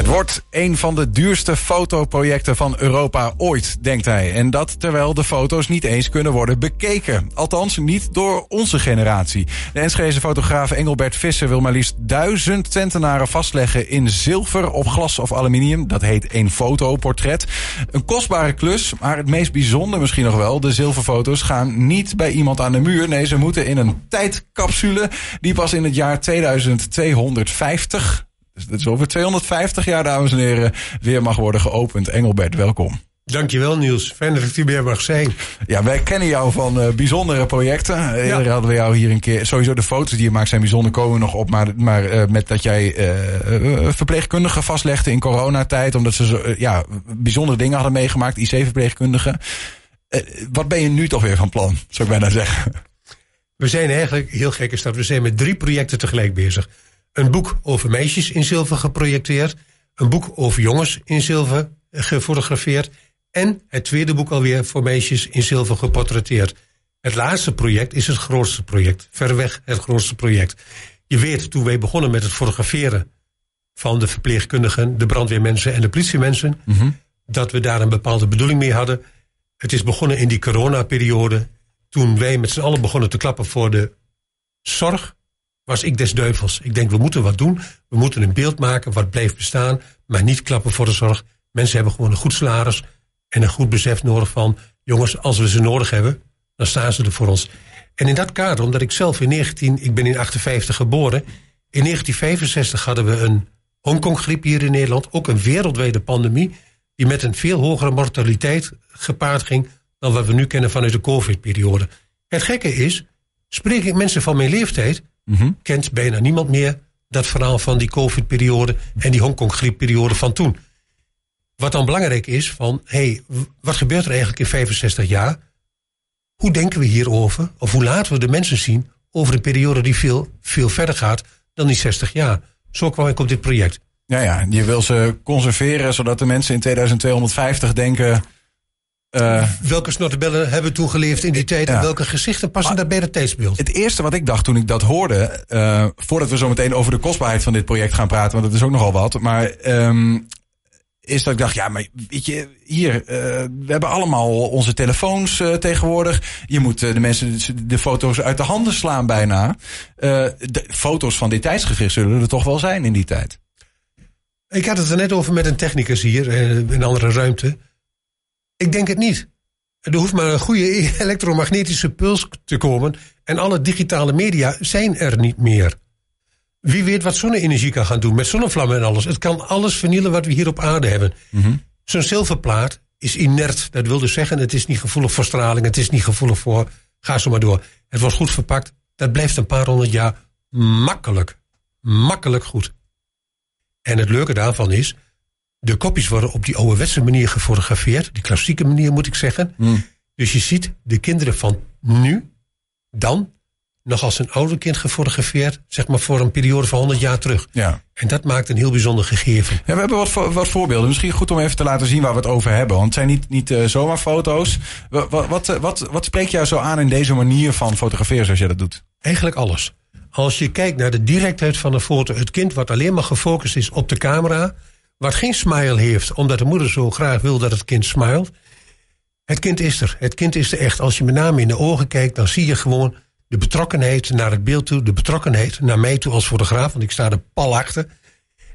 Het wordt een van de duurste fotoprojecten van Europa ooit, denkt hij. En dat terwijl de foto's niet eens kunnen worden bekeken. Althans, niet door onze generatie. De Enschede fotograaf Engelbert Visser wil maar liefst duizend centenaren vastleggen in zilver op glas of aluminium. Dat heet een fotoportret. Een kostbare klus, maar het meest bijzonder misschien nog wel. De zilverfoto's gaan niet bij iemand aan de muur. Nee, ze moeten in een tijdcapsule die pas in het jaar 2250 dus dat is over 250 jaar, dames en heren, weer mag worden geopend. Engelbert, welkom. Dankjewel Niels, fijn dat ik hier weer mag zijn. Ja, wij kennen jou van uh, bijzondere projecten. Ja. Eerder hadden we jou hier een keer... Sowieso de foto's die je maakt zijn bijzonder, komen nog op. Maar, maar uh, met dat jij uh, verpleegkundigen vastlegde in coronatijd... omdat ze zo, ja, bijzondere dingen hadden meegemaakt, IC-verpleegkundigen. wat ben je nu toch weer van plan, zou ik bijna zeggen? We zijn eigenlijk, heel gek is dat, we zijn met drie projecten tegelijk bezig. Een boek over meisjes in zilver geprojecteerd. Een boek over jongens in zilver gefotografeerd. En het tweede boek alweer voor meisjes in zilver geportretteerd. Het laatste project is het grootste project. Verreweg het grootste project. Je weet, toen wij begonnen met het fotograferen van de verpleegkundigen, de brandweermensen en de politiemensen, mm -hmm. dat we daar een bepaalde bedoeling mee hadden. Het is begonnen in die coronaperiode, toen wij met z'n allen begonnen te klappen voor de zorg was ik des duivels. Ik denk, we moeten wat doen. We moeten een beeld maken wat blijft bestaan, maar niet klappen voor de zorg. Mensen hebben gewoon een goed salaris en een goed besef nodig van, jongens, als we ze nodig hebben, dan staan ze er voor ons. En in dat kader, omdat ik zelf in 19, ik ben in 58 geboren, in 1965 hadden we een Hongkong-griep hier in Nederland, ook een wereldwijde pandemie, die met een veel hogere mortaliteit gepaard ging dan wat we nu kennen vanuit de COVID-periode. Het gekke is, spreek ik mensen van mijn leeftijd, mm kent bijna niemand meer dat verhaal van die COVID-periode en die Hongkong-griepperiode van toen. Wat dan belangrijk is van, hé, hey, wat gebeurt er eigenlijk in 65 jaar? Hoe denken we hierover? Of hoe laten we de mensen zien over een periode die veel, veel verder gaat dan die 60 jaar? Zo kwam ik op dit project. Ja, ja, je wil ze conserveren zodat de mensen in 2250 denken uh, welke snottebellen hebben toen geleefd in die tijd ja. en welke gezichten passen daar bij het tijdsbeeld? Het eerste wat ik dacht toen ik dat hoorde, uh, voordat we zo meteen over de kostbaarheid van dit project gaan praten, want dat is ook nogal wat, maar um, is dat ik dacht, ja, maar weet je, hier, uh, we hebben allemaal onze telefoons tegenwoordig. Je moet de mensen de foto's uit de handen slaan bijna. de foto's van dit tijdsgevricht zullen er toch wel zijn in die tijd. Ik had het er net over met een technicus hier in een andere ruimte. Ik denk het niet. Er hoeft maar een goede elektromagnetische puls te komen en alle digitale media zijn er niet meer. Wie weet wat zonne-energie kan gaan doen met zonnevlammen en alles. Het kan alles vernielen wat we hier op aarde hebben. Mm -hmm. Zo'n zilverplaat is inert. Dat wil dus zeggen, het is niet gevoelig voor straling, het is niet gevoelig voor. Ga zo maar door. Het wordt goed verpakt. Dat blijft een paar honderd jaar makkelijk. Makkelijk goed. En het leuke daarvan is, de kopjes worden op die ouderwetse manier gefotografeerd. Die klassieke manier moet ik zeggen. Mm. Dus je ziet de kinderen van nu, dan, nog als een ouder kind gefotografeerd. Zeg maar voor een periode van 100 jaar terug. Ja. En dat maakt een heel bijzonder gegeven. Ja, we hebben wat, wat voorbeelden. Misschien goed om even te laten zien waar we het over hebben. Want het zijn niet, niet uh, zomaar foto's. Wat, wat, wat, wat spreekt jou zo aan in deze manier van fotograferen zoals je dat doet? Eigenlijk alles. Als je kijkt naar de directheid van een foto. Het kind wat alleen maar gefocust is op de camera wat geen smile heeft, omdat de moeder zo graag wil dat het kind smilt. Het kind is er. Het kind is er echt. Als je met name in de ogen kijkt, dan zie je gewoon de betrokkenheid naar het beeld toe, de betrokkenheid naar mij toe als fotograaf, want ik sta er pal achter.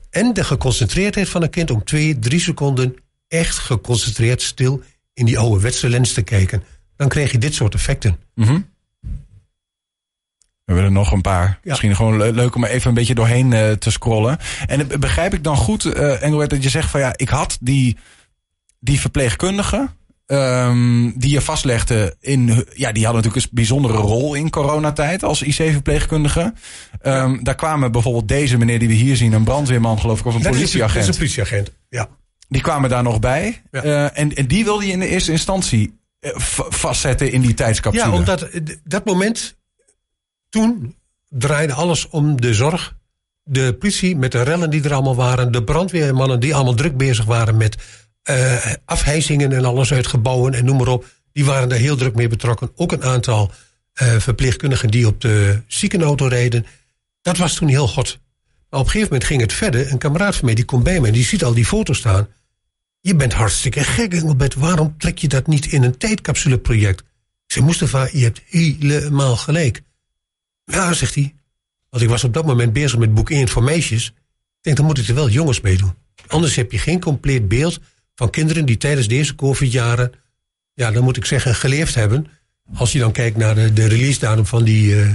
En de geconcentreerdheid van een kind om twee, drie seconden echt geconcentreerd stil in die oude lens te kijken. Dan krijg je dit soort effecten. Mm we hebben er nog een paar. Misschien gewoon leuk om er even een beetje doorheen uh, te scrollen. En begrijp ik dan goed, uh, Engelbert, dat je zegt van ja, ik had die, die verpleegkundige. Um, die je vastlegde in. Ja, die hadden natuurlijk een bijzondere rol in coronatijd als IC-verpleegkundige. Um, ja. Daar kwamen bijvoorbeeld deze meneer die we hier zien, een brandweerman, geloof ik, of een dat politieagent. Is, dat is een politieagent, ja. Die kwamen daar nog bij. Ja. Uh, en, en die wilde je in de eerste instantie vastzetten in die tijdscapsule. Ja, omdat dat moment toen draaide alles om de zorg. De politie met de rellen die er allemaal waren. De brandweermannen die allemaal druk bezig waren met uh, afhijzingen en alles uit gebouwen en noem maar op. Die waren daar heel druk mee betrokken. Ook een aantal uh, verpleegkundigen die op de ziekenauto reden. Dat was toen heel hot. Maar op een gegeven moment ging het verder. Een kameraad van mij die komt bij me en die ziet al die foto's staan. Je bent hartstikke gek, Engelbert. Waarom trek je dat niet in een tijdcapsuleproject? Ik zei, Mustafa, je hebt helemaal gelijk. Ja, zegt hij. Want ik was op dat moment bezig met boek 1 voor meisjes. Ik denk, dan moet ik er wel jongens mee doen. Anders heb je geen compleet beeld van kinderen die tijdens deze COVID-jaren, ja, dan moet ik zeggen, geleefd hebben. Als je dan kijkt naar de, de release datum van die, uh,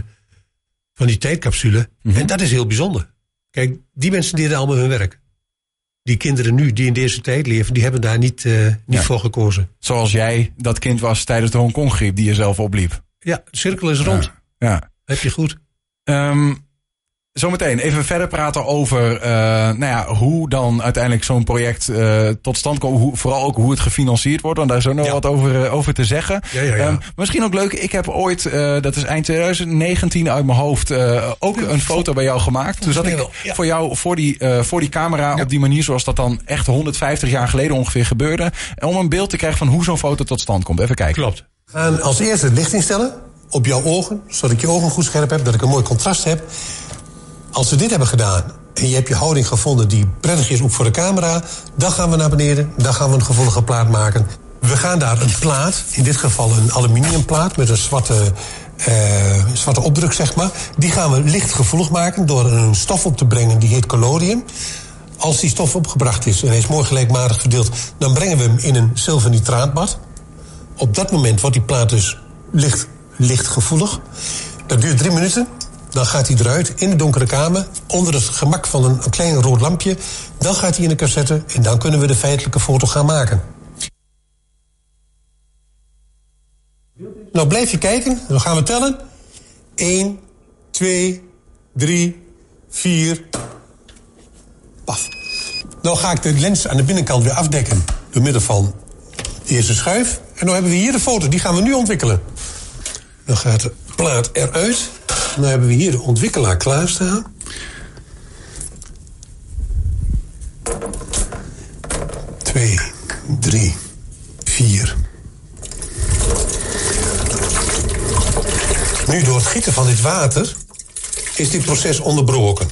van die tijdcapsule. Mhm. En dat is heel bijzonder. Kijk, die mensen deden allemaal hun werk. Die kinderen nu, die in deze tijd leven, die hebben daar niet, uh, niet Ja. voor gekozen. Zoals jij dat kind was tijdens de Hongkong-griep die je zelf opliep. Ja, de cirkel is rond. Ja. Heb je goed. Ehm, zometeen even verder praten over eh, nou ja, hoe dan uiteindelijk zo'n project eh, tot stand komt. Hoe, vooral ook hoe het gefinancierd wordt. Want daar is ook nog Ja. wat over, eh, over te zeggen. Ja, ja, ja. Ehm, misschien ook leuk. Ik heb ooit, eh, dat is eind 2019 uit mijn hoofd, eh, ook een foto bij jou gemaakt. Toen zat mij ik voor jou voor die, eh, voor die camera op die manier zoals dat dan echt 150 jaar geleden ongeveer gebeurde. En om een beeld te krijgen van hoe zo'n foto tot stand komt. Even kijken. Klopt. Als eerste het licht instellen op jouw ogen, zodat ik je ogen goed scherp heb, dat ik een mooi contrast heb. Als we dit hebben gedaan en je hebt je houding gevonden die prettig is ook voor de camera, dan gaan we naar beneden, dan gaan we een gevoelige plaat maken. We gaan daar een plaat, in dit geval een aluminiumplaat met een zwarte, eh, zwarte opdruk, zeg maar. Die gaan we lichtgevoelig maken door een stof op te brengen die heet collodium. Als die stof opgebracht is en hij is mooi gelijkmatig verdeeld, dan brengen we hem in een zilvernitraatbad. Op dat moment wordt die plaat dus licht, lichtgevoelig. Dat duurt drie minuten. Dan gaat hij eruit in de donkere kamer. Onder het gemak van een, klein rood lampje. Dan gaat hij in de cassette. En dan kunnen we de feitelijke foto gaan maken. Nou, blijf je kijken. Dan gaan we tellen. 1, 2, 3, 4. Paf. Nou ga ik de lens aan de binnenkant weer afdekken. Door middel van de eerste schuif. En dan hebben we hier de foto. Die gaan we nu ontwikkelen. Dan gaat de plaat eruit. Dan hebben we hier de ontwikkelaar klaarstaan. Twee, drie, vier. Nu door het gieten van dit water is dit proces onderbroken.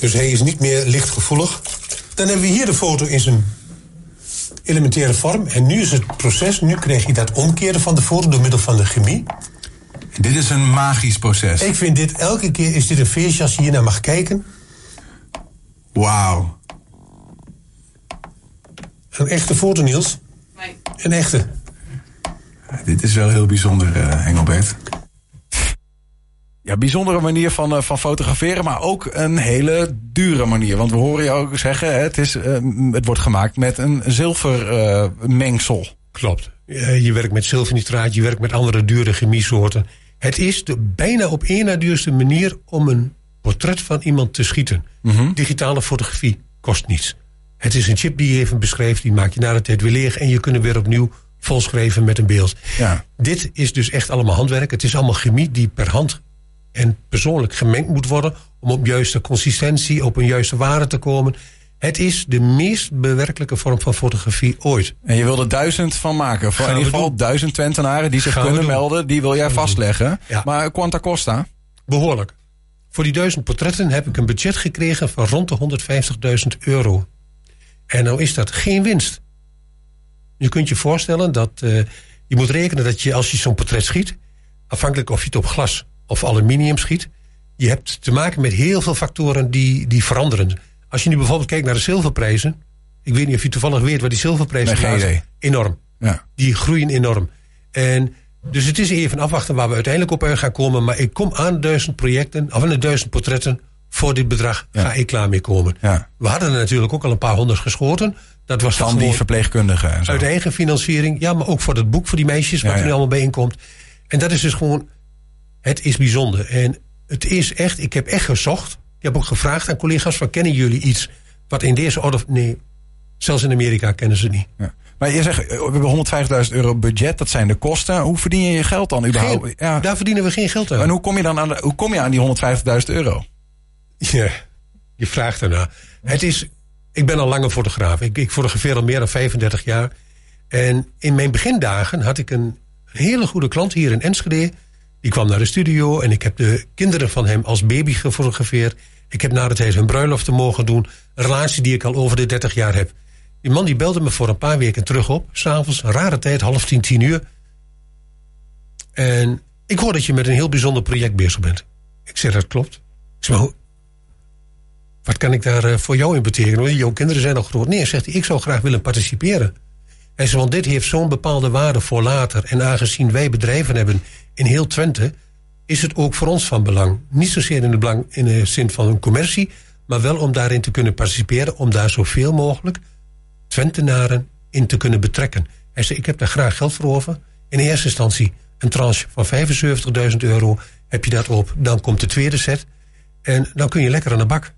Dus hij is niet meer lichtgevoelig. Dan hebben we hier de foto in zijn elementaire vorm. En nu is het proces, nu krijg je dat omkeren van de foto door middel van de chemie. Dit is een magisch proces. Ik vind dit, elke keer is dit een feestje als je hier naar mag kijken. Wauw. Een echte foto, Niels. Nee. Een echte. Dit is wel heel bijzonder, uh, Engelbert. Ja, bijzondere manier van, uh, van fotograferen, maar ook een hele dure manier. Want we horen je ook zeggen, hè, het, is, uh, het wordt gemaakt met een zilvermengsel. Klopt. je werkt met zilvernitraat, je werkt met andere dure chemiesoorten. Het is de bijna op één na duurste manier om een portret van iemand te schieten. Mm -hmm. Digitale fotografie kost niets. Het is een chip die je even beschrijft, die maak je na de tijd weer leeg en je kunt hem weer opnieuw volschrijven met een beeld. Ja. Dit is dus echt allemaal handwerk. Het is allemaal chemie die per hand en persoonlijk gemengd moet worden om op juiste consistentie, op een juiste waarde te komen. Het is de meest bewerkelijke vorm van fotografie ooit. En je wil er duizend van maken. Voor in ieder geval duizend Twentenaren die zich Gaan kunnen melden. Die wil jij vastleggen. Ja. Maar quanta costa? Behoorlijk. Voor die duizend portretten heb ik een budget gekregen van rond de 150.000 euro. En nou is dat geen winst. Je kunt je voorstellen dat uh, je moet rekenen dat je als je zo'n portret schiet, afhankelijk of je het op glas of aluminium schiet, je hebt te maken met heel veel factoren die, die veranderen. Als je nu bijvoorbeeld kijkt naar de zilverprijzen, ik weet niet of je toevallig weet waar die zilverprijzen nee, idee. Enorm. Ja. Die groeien enorm. En dus het is even afwachten waar we uiteindelijk op uit gaan komen. Maar ik kom aan duizend projecten, of aan duizend portretten. Voor dit bedrag ja. ga ik klaar mee komen. Ja. We hadden er natuurlijk ook al een paar honderd geschoten. Dat was Van die verpleegkundigen en zo. Uit eigen financiering. Ja, maar ook voor dat boek voor die meisjes. Wat er nu allemaal bijeenkomt. En dat is dus gewoon... Het is bijzonder. En het is echt... Ik heb echt gezocht. Ik heb ook gevraagd aan collega's van... Kennen jullie iets wat in deze orde... Nee, zelfs in Amerika kennen ze niet. Ja. Maar je zegt, we hebben 150.000 euro budget, dat zijn de kosten. Hoe verdien je je geld dan überhaupt? Geen, ja. Daar verdienen we geen geld aan. En hoe kom je dan aan, de, hoe kom je aan die 150.000 euro? Ja, je vraagt ernaar. Het is, ik ben al lange fotograaf. Ik, ik fotografeer al meer dan 35 jaar. En in mijn begindagen had ik een hele goede klant hier in Enschede. Die kwam naar de studio en ik heb de kinderen van hem als baby gefotografeerd. Ik heb na de tijd hun bruiloft te mogen doen. Een relatie die ik al over de 30 jaar heb. Die man die belde me voor een paar weken terug op. S'avonds, een rare tijd, half tien, tien uur. En ik hoor dat je met een heel bijzonder project bezig bent. Ik zeg, dat klopt. Ik zeg, maar, wat kan ik daar eh, voor jou in betekenen? Jouw kinderen zijn al groot. Nee, zegt hij, ik zou graag willen participeren. Hij zegt, want dit heeft zo'n bepaalde waarde voor later. En aangezien wij bedrijven hebben in heel Twente... is het ook voor ons van belang. Niet zozeer in de, belang, in de zin van een commercie... maar wel om daarin te kunnen participeren... om daar zoveel mogelijk Twentenaren in te kunnen betrekken. Hij zei, ik heb daar graag geld voor over. In eerste instantie een tranche van 75.000 euro. Heb je dat op, dan komt de tweede set. En dan kun je lekker aan de bak.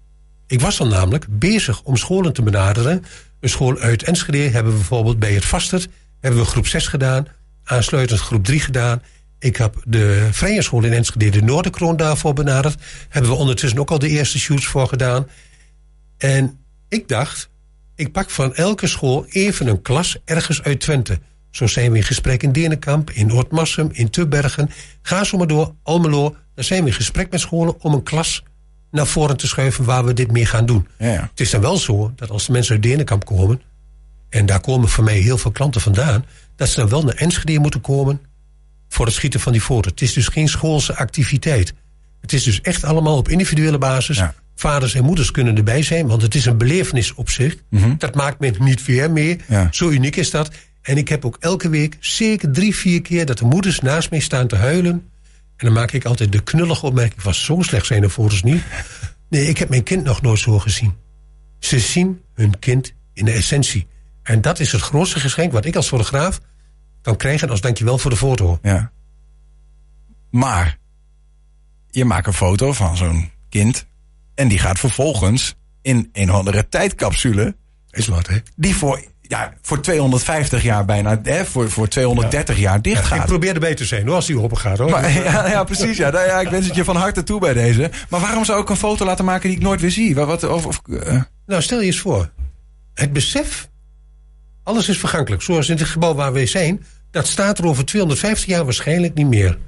Ik was dan namelijk bezig om scholen te benaderen. Een school uit Enschede hebben we bijvoorbeeld bij het Vastert... hebben we groep 6 gedaan, aansluitend groep 3 gedaan. Ik heb de vrije school in Enschede, de Noorderkroon, daarvoor benaderd. Hebben we ondertussen ook al de eerste shoots voor gedaan. En ik dacht, ik pak van elke school even een klas ergens uit Twente. Zo zijn we in gesprek in Denenkamp, in Noordmassum, in Tubbergen. Ga zo maar door, Almelo. Dan zijn we in gesprek met scholen om een klas naar voren te schuiven waar we dit mee gaan doen. Ja, ja. Het is dan wel zo dat als de mensen uit Denenkamp komen... en daar komen voor mij heel veel klanten vandaan... dat ze dan wel naar Enschede moeten komen voor het schieten van die foto. Het is dus geen schoolse activiteit. Het is dus echt allemaal op individuele basis. Ja. Vaders en moeders kunnen erbij zijn, want het is een belevenis op zich. Dat maakt men niet weer meer. Mhm. Ja. Zo uniek is dat. En ik heb ook elke week zeker drie, vier keer dat de moeders naast mij staan te huilen. En dan maak ik altijd de knullige opmerking van zo slecht zijn de foto's niet. Nee, ik heb mijn kind nog nooit zo gezien. Ze zien hun kind in de essentie. En dat is het grootste geschenk wat ik als fotograaf kan krijgen als dankjewel voor de foto. Ja. Maar je maakt een foto van zo'n kind en die gaat vervolgens in een of andere tijdcapsule Is wat, hè? die voor, ja, voor 250 jaar bijna, hè, voor, voor 230 jaar dicht Ik gaat. probeer erbij te zijn hoor, als die open gaat hoor. Maar, ja, ja, precies. Ja. Nou, ja, ik wens het je van harte toe bij deze. Maar waarom zou ik een foto laten maken die ik nooit weer zie? Wat, wat, of, of, eh, Nou, stel je eens voor. Het besef, alles is vergankelijk. Zoals in het gebouw waar we zijn, dat staat er over 250 jaar waarschijnlijk niet meer.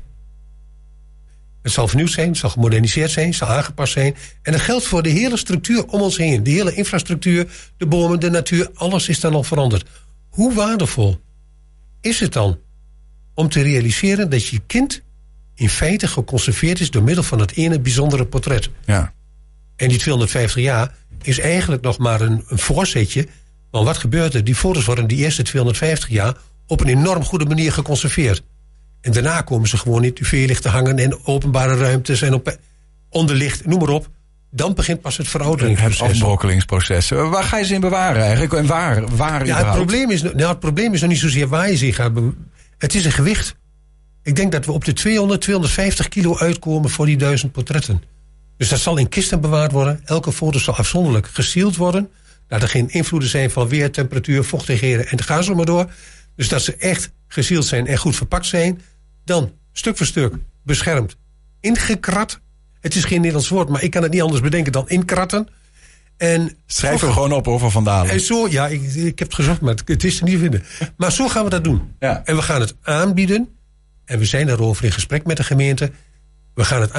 Het zal vernieuwd zijn, het zal gemoderniseerd zijn, het zal aangepast zijn. En dat geldt voor de hele structuur om ons heen. De hele infrastructuur, de bomen, de natuur, alles is dan al veranderd. Hoe waardevol is het dan om te realiseren dat je kind in feite geconserveerd is door middel van het ene bijzondere portret? ja. En die 250 jaar is eigenlijk nog maar een, een voorzetje. Want wat gebeurt er? Die foto's worden die eerste 250 jaar op een enorm goede manier geconserveerd. En daarna komen ze gewoon in het te hangen en openbare ruimtes en op onderlicht, noem maar op. Dan begint pas het Het verouderingsproces. afbrokkelingsproces. Eh, Waar ga je ze in bewaren eigenlijk? En waar? waar Ja, het probleem, is, nou, het probleem is nog niet zozeer waar je ze gaat. Het is een gewicht. Ik denk dat we op de 200, 250 kilo uitkomen voor die duizend portretten. Dus dat zal in kisten bewaard worden. Elke foto zal afzonderlijk gesield worden. Dat er geen invloeden zijn van weer, temperatuur, vochtigheden en ga zo maar door. Dus dat ze echt gesield zijn en goed verpakt zijn. Dan stuk voor stuk beschermd, ingekrat. Het is geen Nederlands woord, maar ik kan het niet anders bedenken dan inkratten. En Schrijf er gewoon op over Van Dalen. en zo, ja, ik, ik heb het gezocht, maar het, is er niet te vinden. Maar zo gaan we dat doen. Ja. En we gaan het aanbieden. En we zijn daarover in gesprek met de gemeente. We gaan het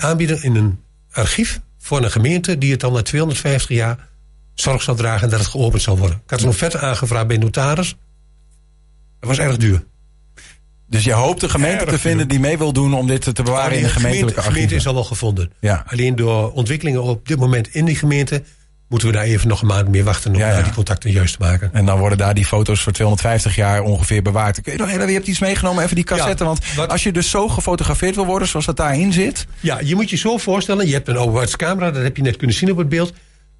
aanbieden in een archief voor een gemeente die het dan na 250 jaar zorg zal dragen dat het geopend zal worden. Ik had een offerte aangevraagd bij notaris. Dat was erg duur. Dus je hoopt de gemeente te vinden die mee wil doen om dit te bewaren in de gemeentelijke gemeente, gemeente is al wel gevonden. Ja. Alleen door ontwikkelingen op dit moment in die gemeente moeten we daar even nog een maand meer wachten om Ja, ja. daar die contacten juist te maken. En dan worden daar die foto's voor 250 jaar ongeveer bewaard. Kun je nog je hebt iets meegenomen, even die cassette. Want wat- als je dus zo gefotografeerd wil worden zoals dat daarin zit. Ja, je moet je zo voorstellen. Je hebt een overwaarts camera, dat heb je net kunnen zien op het beeld.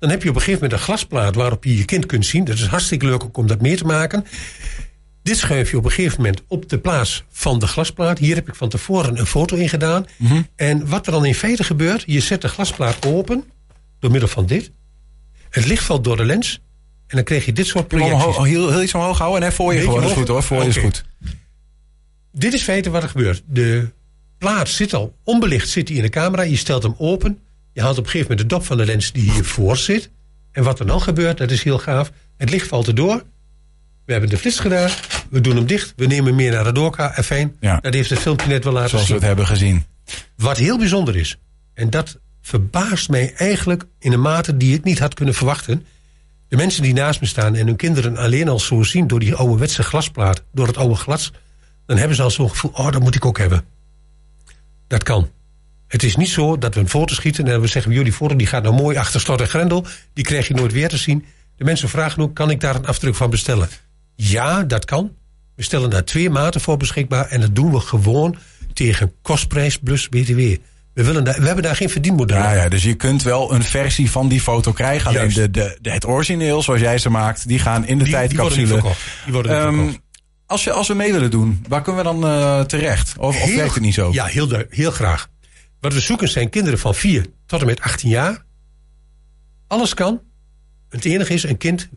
Dan heb je op een gegeven moment een glasplaat waarop je je kind kunt zien. Dat is hartstikke leuk om dat mee te maken. Dit schuif je op een gegeven moment op de plaats van de glasplaat. Hier heb ik van tevoren een foto in gedaan. En wat er dan in feite gebeurt, je zet de glasplaat open door middel van dit. Het licht valt door de lens. En dan krijg je dit soort projecties. Omhoog, heel, heel iets omhoog houden. Nee, voor je gewoon. Dat is goed hoor. Voor je is goed. Dit is feite wat er gebeurt. De plaat zit al onbelicht zit hij in de camera. Je stelt hem open. Je haalt op een gegeven moment de dop van de lens die hiervoor zit. En wat er dan gebeurt, dat is heel gaaf. Het licht valt erdoor. We hebben de flits gedaan. We doen hem dicht. We nemen hem meer naar de doorka. En fijn. Ja. Dat heeft het filmpje net wel laten Zoals we zien. het hebben gezien. Wat heel bijzonder is. En dat verbaast mij eigenlijk in een mate die ik niet had kunnen verwachten. De mensen die naast me staan en hun kinderen alleen al zo zien door die ouderwetse glasplaat, door het oude glas, dan hebben ze al zo'n gevoel, oh, dat moet ik ook hebben. Dat kan. Het is niet zo dat we een foto schieten en we zeggen, jullie foto die gaat nou mooi achter slot en grendel, die krijg je nooit weer te zien. De mensen vragen ook, kan ik daar een afdruk van bestellen? Ja, dat kan. We stellen daar twee maten voor beschikbaar en dat doen we gewoon tegen kostprijs plus BTW. We, willen daar, we hebben daar geen verdienmodel. Ja, ja, dus je kunt wel een versie van die foto krijgen. Alleen de, de, de, het origineel, zoals jij ze maakt, die gaan in de Die- die worden niet tijdcapsule. Die worden niet Ehm, verkocht. als, je, als we mee willen doen, waar kunnen we dan eh, terecht? Of, of Heel- werkt het niet zo? Ja, heel, heel graag. Wat we zoeken zijn kinderen van 4 tot en met 18 jaar. Alles kan. Het enige is, een kind,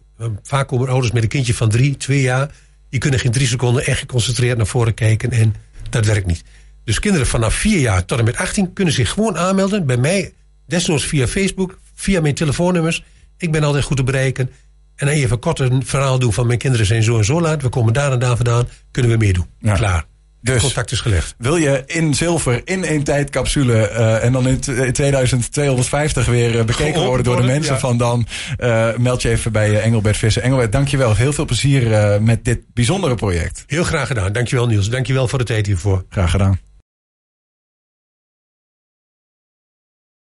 vaak komen ouders met een kindje van 3, 2 jaar. Die kunnen geen drie seconden echt geconcentreerd naar voren kijken en dat werkt niet. Dus kinderen vanaf 4 jaar tot en met 18 kunnen zich gewoon aanmelden bij mij. Desnoods via Facebook, via mijn telefoonnummers. Ik ben altijd goed te bereiken. En dan even kort een verhaal doen van mijn kinderen zijn zo en zo laat. We komen daar en daar vandaan. Kunnen we meedoen. Ja. Klaar. Dus- Contact is gelegd. Wil je in zilver, in één tijdcapsule eh, en dan in t- in 2250 weer eh, bekeken worden door de mensen ja. van dan, eh, meld je even bij Engelbert Visser. Engelbert, dankjewel. Heel veel plezier met dit bijzondere project. Heel graag gedaan. Dankjewel Niels. Dankjewel voor de tijd hiervoor. Graag gedaan.